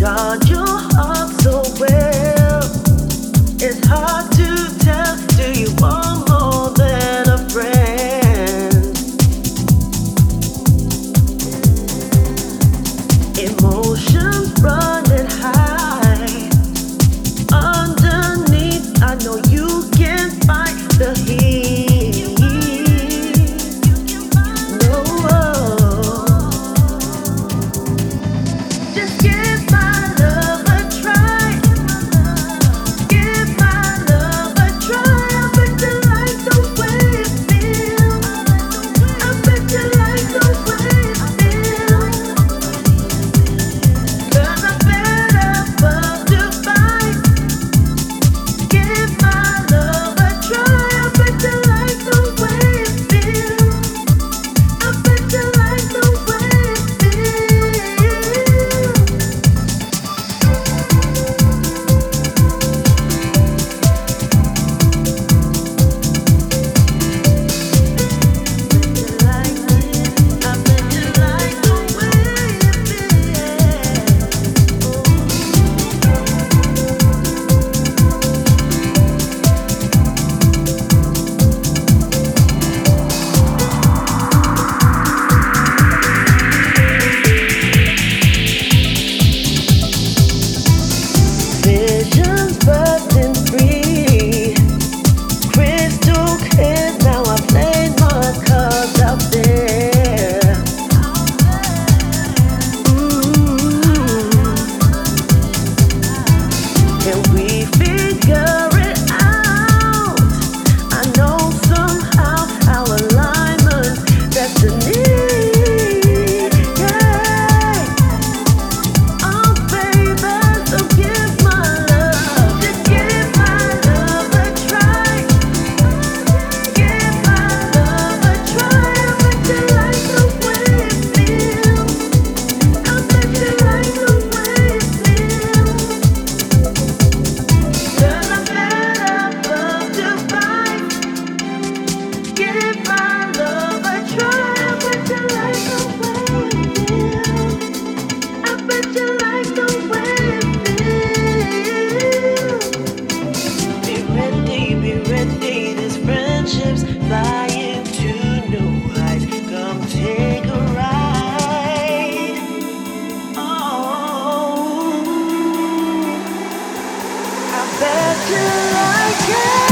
God, you Just give